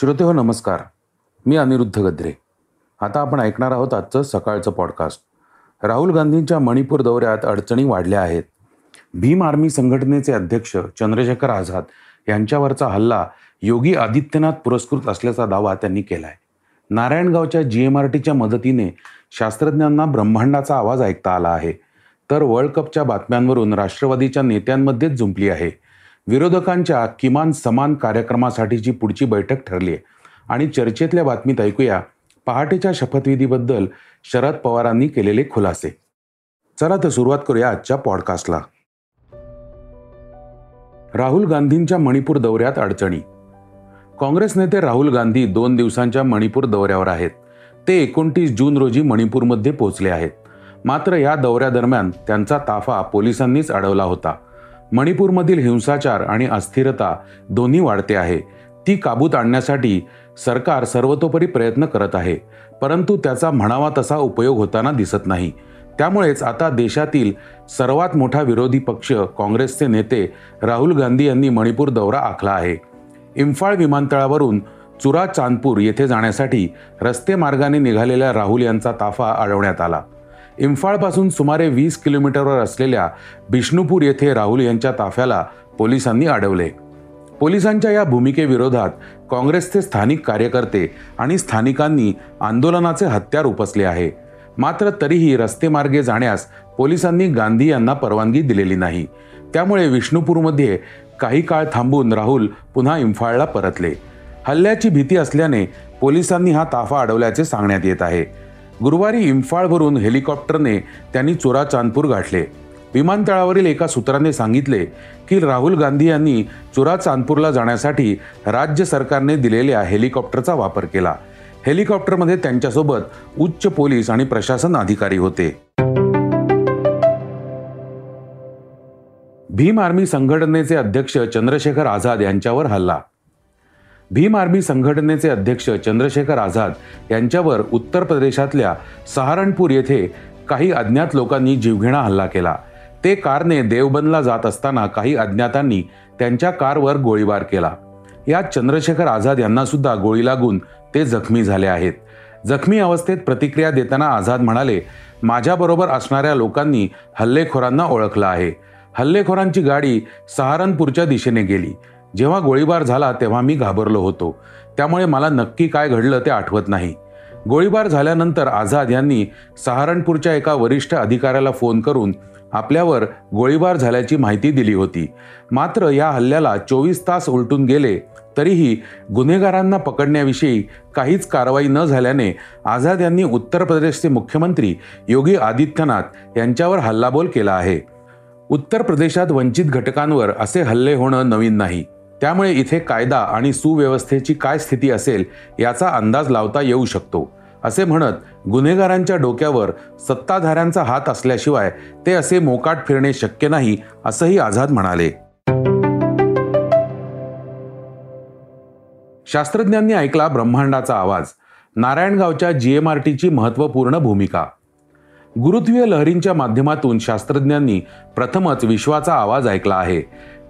श्रोते हो नमस्कार. मी अनिरुद्ध गद्रे. आता आपण ऐकणार आहोत आजचं सकाळचं पॉडकास्ट राहुल गांधींच्या मणिपूर दौऱ्यात अडचणी वाढल्या आहेत. भीम आर्मी संघटनेचे अध्यक्ष चंद्रशेखर आझाद यांच्यावरचा हल्ला योगी आदित्यनाथ पुरस्कृत असल्याचा दावा त्यांनी केला आहे नारायणगावच्या जी एम आर टीच्या मदतीने शास्त्रज्ञांना ब्रह्मांडाचा आवाज ऐकता आला आहे. तर वर्ल्ड कपच्या बातम्यांवरून राष्ट्रवादीच्या नेत्यांमध्येच जुंपली आहे. विरोधकांच्या किमान समान कार्यक्रमासाठीची पुढची बैठक ठरली आहे. आणि चर्चेतल्या बातमीत ऐकूया पहाटेच्या शपथविधीबद्दल शरद पवारांनी केलेले खुलासे. चला तर सुरुवात करूया आजच्या पॉडकास्टला. राहुल गांधींच्या मणिपूर दौऱ्यात अडचणी. काँग्रेस नेते राहुल गांधी दोन दिवसांच्या मणिपूर दौऱ्यावर आहेत. ते एकोणतीस जून रोजी मणिपूरमध्ये पोहोचले आहेत. मात्र या दौऱ्यादरम्यान त्यांचा ताफा पोलिसांनीच अडवला होता. मणिपूरमधील हिंसाचार आणि अस्थिरता दोन्ही वाढते आहे. ती काबूत आणण्यासाठी सरकार सर्वतोपरी प्रयत्न करत आहे. परंतु त्याचा म्हणावा तसा उपयोग होताना दिसत नाही. त्यामुळेच आता देशातील सर्वात मोठा विरोधी पक्ष काँग्रेसचे नेते राहुल गांधी यांनी मणिपूर दौरा आखला आहे. इम्फाळ विमानतळावरून चुरा चांदपूर येथे जाण्यासाठी रस्ते मार्गाने निघालेल्या राहुल यांचा ताफा अडवण्यात आला. इम्फाळपासून सुमारे वीस किलोमीटरवर असलेल्या बिष्णुपूर येथे राहुल यांच्या ताफ्याला पोलिसांनी अडवले. पोलिसांच्या या भूमिकेविरोधात काँग्रेसचे स्थानिक कार्यकर्ते आणि स्थानिकांनी आंदोलनाचे हत्यार उपसले आहे. मात्र तरीही रस्ते मार्गे जाण्यास पोलिसांनी गांधी यांना परवानगी दिलेली नाही. त्यामुळे विष्णुपूरमध्ये काही काळ थांबून राहुल पुन्हा इम्फाळला परतले. हल्ल्याची भीती असल्याने पोलिसांनी हा ताफा अडवल्याचे सांगण्यात येत आहे. गुरुवारी इम्फाळवरून हेलिकॉप्टरने त्यांनी चोरा चांदपूर गाठले. विमानतळावरील एका सूत्राने सांगितले की राहुल गांधी यांनी चुरा चांदपूरला जाण्यासाठी राज्य सरकारने दिलेल्या हेलिकॉप्टरचा वापर केला. हेलिकॉप्टरमध्ये त्यांच्यासोबत उच्च पोलीस आणि प्रशासन अधिकारी होते. भीम आर्मी संघटनेचे अध्यक्ष चंद्रशेखर आझाद यांच्यावर हल्ला. भीम आर्मी संघटनेचे अध्यक्ष चंद्रशेखर आझाद यांच्यावर उत्तर प्रदेशातल्या सहारणपूर येथे काही अज्ञात लोकांनी जीवघेणा हल्ला केला. ते कारने देवबंदला जात असताना काही अज्ञातांनी त्यांच्या कारवर गोळीबार केला. यात चंद्रशेखर आझाद यांना सुद्धा गोळी लागून ते जखमी झाले आहेत. जखमी अवस्थेत प्रतिक्रिया देताना आझाद म्हणाले माझ्याबरोबर असणाऱ्या लोकांनी हल्लेखोरांना ओळखलं आहे. हल्लेखोरांची गाडी सहारनपूरच्या दिशेने गेली. जेव्हा गोळीबार झाला तेव्हा मी घाबरलो होतो. त्यामुळे मला नक्की काय घडलं ते आठवत नाही. गोळीबार झाल्यानंतर आझाद यांनी सहारणपूरच्या एका वरिष्ठ अधिकाऱ्याला फोन करून आपल्यावर गोळीबार झाल्याची माहिती दिली होती. मात्र या हल्ल्याला चोवीस तास उलटून गेले तरीही गुन्हेगारांना पकडण्याविषयी काहीच कारवाई न झाल्याने आझाद यांनी उत्तर प्रदेशचे मुख्यमंत्री योगी आदित्यनाथ यांच्यावर हल्लाबोल केला आहे. उत्तर प्रदेशात वंचित घटकांवर असे हल्ले होणं नवीन नाही. त्यामुळे इथे कायदा आणि सुव्यवस्थेची काय स्थिती असेल याचा अंदाज लावता येऊ शकतो. असे म्हणत गुन्हेगारांच्या डोक्यावर सत्ताधाऱ्यांचा हात असल्याशिवाय ते असे मोकाट फिरणे शक्य नाही असंही आझाद म्हणाले. शास्त्रज्ञांनी ऐकला ब्रह्मांडाचा आवाज. नारायणगावच्या जीएमआरटीची महत्त्वपूर्ण भूमिका. गुरुत्वीय लहरींच्या माध्यमातून शास्त्रज्ञांनी प्रथमच विश्वाचा आवाज ऐकला आहे.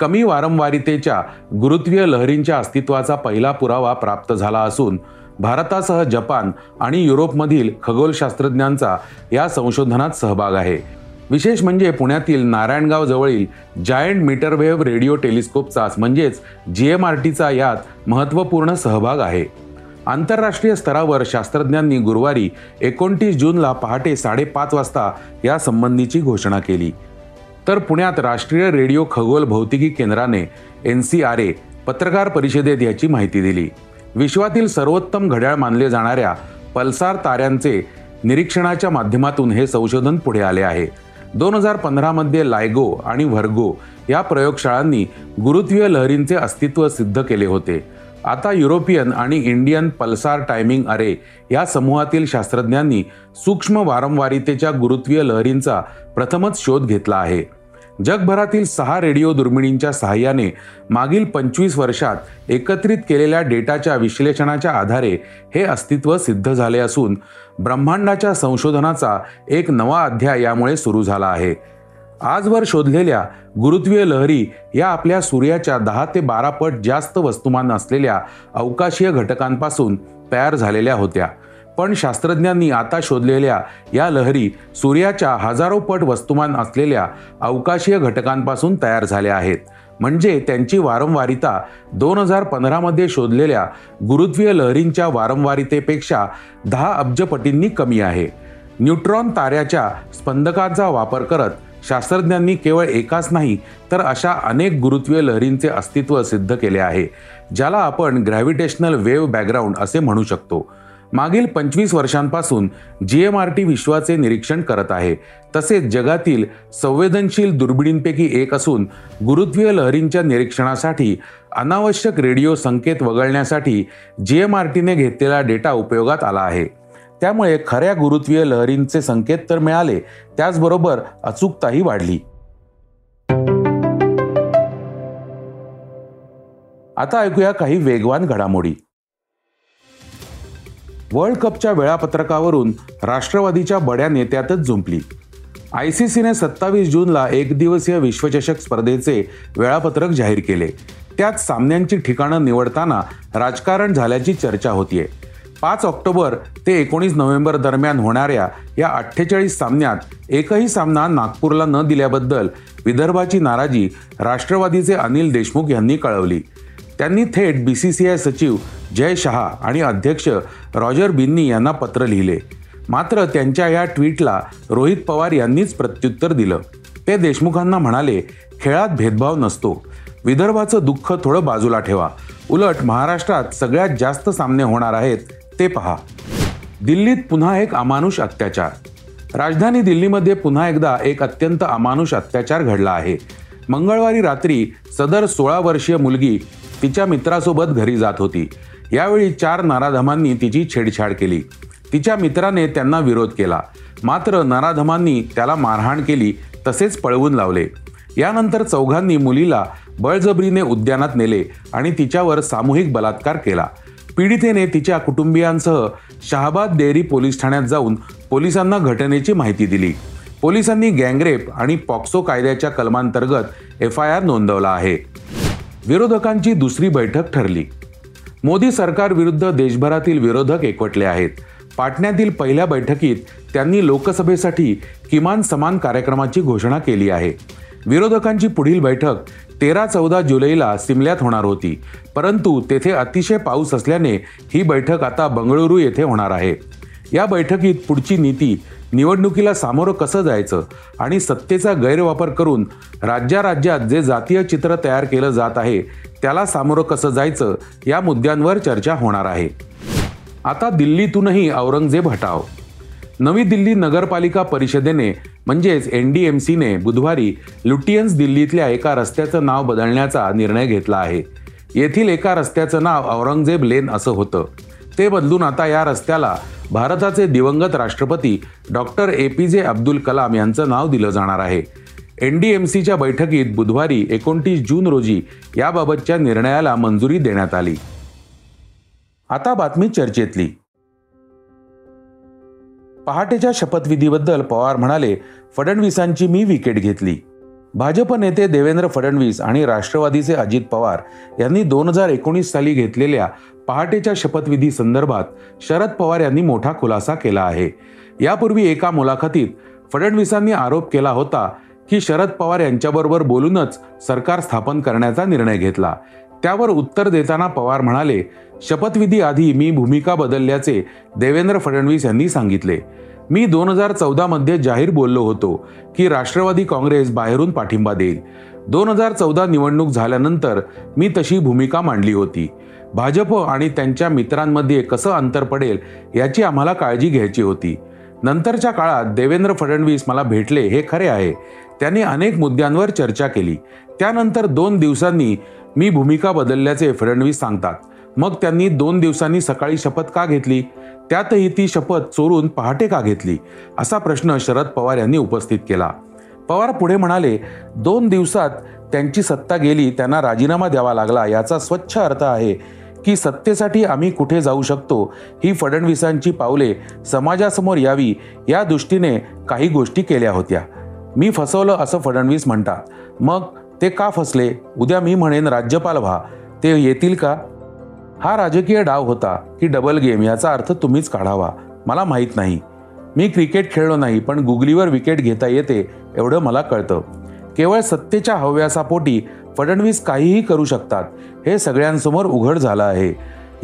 कमी वारंवारितेच्या गुरुत्वीय लहरींच्या अस्तित्वाचा पहिला पुरावा प्राप्त झाला असून भारतासह जपान आणि युरोपमधील खगोलशास्त्रज्ञांचा या संशोधनात सहभाग आहे. विशेष म्हणजे पुण्यातील नारायणगाव जवळील जायंट मीटरवेव्ह रेडिओ टेलिस्कोपचाच म्हणजेच जी एम आर टीचा यात महत्त्वपूर्ण सहभाग आहे. आंतरराष्ट्रीय स्तरावर शास्त्रज्ञांनी गुरुवारी एकोणतीस जूनला पहाटे साडेपाच वाजता या संबंधीची घोषणा केली. तर पुण्यात राष्ट्रीय रेडिओ खगोल भौतिकी केंद्राने एन सी आर ए पत्रकार परिषदेत याची माहिती दिली. विश्वातील सर्वोत्तम घड्याळ मानले जाणाऱ्या पल्सार ताऱ्यांचे निरीक्षणाच्या माध्यमातून हे संशोधन पुढे आले आहे. दोन हजार पंधरामध्ये लायगो आणि व्हर्गो या प्रयोगशाळांनी गुरुत्वीय लहरींचे अस्तित्व सिद्ध केले होते. आता युरोपियन आणि इंडियन पल्सार टायमिंग अरे या समूहातील शास्त्रज्ञांनी सूक्ष्म वारंवारितेच्या गुरुत्वीय लहरींचा प्रथमच शोध घेतला आहे. जगभरातील सहा रेडिओ दुर्मिणींच्या सहाय्याने मागील पंचवीस वर्षात एकत्रित केलेल्या डेटाच्या विश्लेषणाच्या आधारे हे अस्तित्व सिद्ध झाले असून ब्रह्मांडाच्या संशोधनाचा एक नवा अध्याय यामुळे सुरू झाला आहे. आजवर शोधलेल्या गुरुत्वीय लहरी या आपल्या सूर्याच्या दहा ते बारा पट जास्त वस्तुमान असलेल्या अवकाशीय घटकांपासून तयार झालेल्या होत्या. पण शास्त्रज्ञांनी आता शोधलेल्या या लहरी सूर्याच्या हजारो पट वस्तुमान असलेल्या अवकाशीय घटकांपासून तयार झाल्या आहेत. म्हणजे त्यांची वारंवारिता दोन हजार पंधरामध्ये शोधलेल्या गुरुत्वीय लहरींच्या वारंवारितेपेक्षा दहा अब्जपटींनी कमी आहे. न्यूट्रॉन ताऱ्याच्या स्पंदकांचा वापर करत शास्त्रज्ञांनी केवळ एकाच नाही तर अशा अनेक गुरुत्वीय लहरींचे अस्तित्व सिद्ध केले आहे ज्याला आपण ग्रॅव्हिटेशनल वेव्ह बॅकग्राऊंड असे म्हणू शकतो. मागील पंचवीस वर्षांपासून जी एम आर टी विश्वाचे निरीक्षण करत आहे. तसेच जगातील संवेदनशील दुर्बिणींपैकी एक असून गुरुत्वीय लहरींच्या निरीक्षणासाठी अनावश्यक रेडिओ संकेत वगळण्यासाठी जी एम आर टीने घेतलेला डेटा उपयोगात आला आहे. त्यामुळे खऱ्या गुरुत्वीय लहरींचे संकेत तर मिळाले त्याचबरोबर अचूकताही वाढली. आता ऐकूया काही वेगवान घडामोडी. वर्ल्ड कपच्या वेळापत्रकावरून राष्ट्रवादीच्या बड्या नेत्यातच झुंपली आय सी सीने सत्तावीस जूनला एकदिवसीय विश्वचषक स्पर्धेचे वेळापत्रक जाहीर केले. त्यात सामन्यांची ठिकाणं निवडताना राजकारण झाल्याची चर्चा होतीये. पाच ऑक्टोबर ते एकोणीस नोव्हेंबर दरम्यान होणाऱ्या या अठ्ठेचाळीस सामन्यात एकही सामना नागपूरला न दिल्याबद्दल विदर्भाची नाराजी राष्ट्रवादीचे अनिल देशमुख यांनी कळवली. त्यांनी थेट बी सी सी आय सचिव जय शहा आणि अध्यक्ष रॉजर बिन्नी यांना पत्र लिहिले. मात्र त्यांच्या या ट्विटला रोहित पवार यांनीच प्रत्युत्तर दिलं. ते देशमुखांना म्हणाले खेळात भेदभाव नसतो. विदर्भाचं दुःख थोडं बाजूला ठेवा. उलट महाराष्ट्रात सगळ्यात जास्त सामने होणार आहेत ते पहा. दिल्लीत पुन्हा एक अमानुष अत्याचार. राजधानी दिल्लीमध्ये पुन्हा एकदा एक अत्यंत अमानुष अत्याचार घडला आहे. मंगळवारी रात्री सदर सोळा वर्षीय मुलगी तिच्या मित्रासोबत घरी जात होती. यावेळी चार नाराधमांनी तिची छेडछाड केली. तिच्या मित्राने त्यांना विरोध केला. मात्र नाराधमांनी त्याला मारहाण केली तसेच पळवून लावले. यानंतर चौघांनी मुलीला बळजबरीने उद्यानात नेले आणि तिच्यावर सामूहिक बलात्कार केला. पीडितेने तिच्या कुटुंबियांसह शहाबाद डेअरी पोलीस ठाण्यात जाऊन पोलिसांना घटनेची माहिती दिली. पोलिसांनी गँगरेप आणि पॉक्सो कायद्याच्या कलमांतर्गत एफ आय आर नोंदवला आहे. विरोधकांची दुसरी बैठक ठरली. मोदी सरकारविरुद्ध देशभरातील विरोधक एकवटले आहेत. पाटण्यातील पहिल्या बैठकीत त्यांनी लोकसभेसाठी किमान समान कार्यक्रमाची घोषणा केली आहे. विरोधकांची पुढील बैठक तेरा चौदा जुलैला सिमल्यात होणार होती. परंतु तेथे अतिशय पाऊस असल्याने ही बैठक आता बंगळुरू येथे होणार आहे. या बैठकीत पुढची नीती निवडणुकीला सामोरं कसं जायचं आणि सत्तेचा गैरवापर करून राज्या राज्यात जे जातीय चित्र तयार केलं जात आहे त्याला सामोरं कसं जायचं या मुद्द्यांवर चर्चा होणार आहे. आता दिल्लीतूनही औरंगजेब हटाव. नवी दिल्ली नगरपालिका परिषदेने म्हणजेच एन डी एम सीने बुधवारी लुटियन्स दिल्लीतल्या एका रस्त्याचं नाव बदलण्याचा निर्णय घेतला आहे. येथील एका रस्त्याचं नाव औरंगजेब लेन असं होतं. ते बदलून आता या रस्त्याला भारताचे दिवंगत राष्ट्रपती डॉक्टर ए पी जे अब्दुल कलाम यांचं नाव दिलं जाणार आहे. एन डी एम सीच्या बैठकीत बुधवारी एकोणतीस जून रोजी याबाबतच्या निर्णयाला मंजुरी देण्यात आली. आता बातमी चर्चेतली. पहाटेच्या शपथविधीबद्दल पवार म्हणाले फडणवीसांची मी विकेट घेतली. भाजप नेते देवेंद्र फडणवीस आणि राष्ट्रवादीचे अजित पवार यांनी दोन हजार एकोणीस साली घेतलेल्या पहाटेच्या शपथविधी संदर्भात शरद पवार यांनी मोठा खुलासा केला आहे. यापूर्वी एका मुलाखतीत फडणवीसांनी आरोप केला होता की शरद पवार यांच्याबरोबर बोलूनच सरकार स्थापन करण्याचा निर्णय घेतला. त्यावर उत्तर देताना पवार म्हणाले शपथविधी आधी मी भूमिका बदलल्याचे देवेंद्र फडणवीस यांनी सांगितले. मी दोन हजार चौदामध्ये जाहीर बोललो होतो की राष्ट्रवादी काँग्रेस बाहेरून पाठिंबा देईल. दोन हजार चौदा निवडणूक झाल्यानंतर मी तशी भूमिका मांडली होती. भाजप आणि त्यांच्या मित्रांमध्ये कसं अंतर पडेल याची आम्हाला काळजी घ्यायची होती. नंतरच्या काळात देवेंद्र फडणवीस मला भेटले हे खरे आहे. त्यांनी अनेक मुद्द्यांवर चर्चा केली. त्यानंतर दोन दिवसांनी मी भूमिका बदलल्याचे फडणवीस सांगतात. मग त्यांनी दोन दिवसांनी सकाळी शपथ का घेतली? त्यातही ती शपथ चोरून पहाटे का घेतली? असा प्रश्न शरद पवार यांनी उपस्थित केला. पवार पुढे म्हणाले दोन दिवसात त्यांची सत्ता गेली त्यांना राजीनामा द्यावा लागला याचा स्वच्छ अर्थ आहे की सत्तेसाठी आम्ही कुठे जाऊ शकतो? ही फडणवीसांची पावले समाजासमोर यावी या दृष्टीने काही गोष्टी केल्या होत्या. मी फसवलं असं फडणवीस म्हणतात. मग ते का फसले? उद्या मी म्हणेन राज्यपाल व्हा. ते येतील का? हा राजकीय डाव होता की डबल गेम याचा अर्थ तुम्हीच काढावा. मला माहीत नाही. मी क्रिकेट खेळलो नाही पण गुगलीवर विकेट घेता येते एवढं मला कळतं. केवळ सत्तेच्या हव्यासापोटी फडणवीस काहीही करू शकतात हे सगळ्यांसमोर उघड झालं आहे.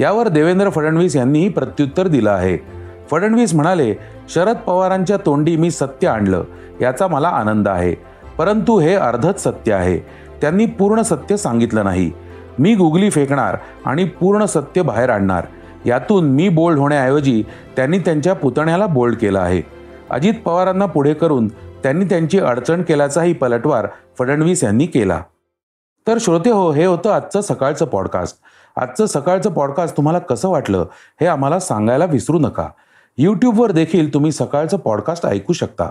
यावर देवेंद्र फडणवीस यांनीही प्रत्युत्तर दिलं आहे. फडणवीस म्हणाले शरद पवारांच्या तोंडी मी सत्य आणलं याचा मला आनंद आहे. परंतु हे अर्धच सत्य आहे. त्यांनी पूर्ण सत्य सांगितलं नाही. मी गुगली फेकणार आणि पूर्ण सत्य बाहेर आणणार. यातून मी बोल्ड होण्याऐवजी त्यांनी त्यांच्या पुतण्याला बोल्ड केलं आहे. अजित पवारांना पुढे करून त्यांनी त्यांची अडचण केल्याचाही पलटवार फडणवीस यांनी केला. तर श्रोते हो हे होतं आजचं सकाळचं पॉडकास्ट आजचं सकाळचं पॉडकास्ट तुम्हाला कसं वाटलं हे आम्हाला सांगायला विसरू नका. यूट्यूबवर देखील तुम्ही सकाळचं पॉडकास्ट ऐकू शकता.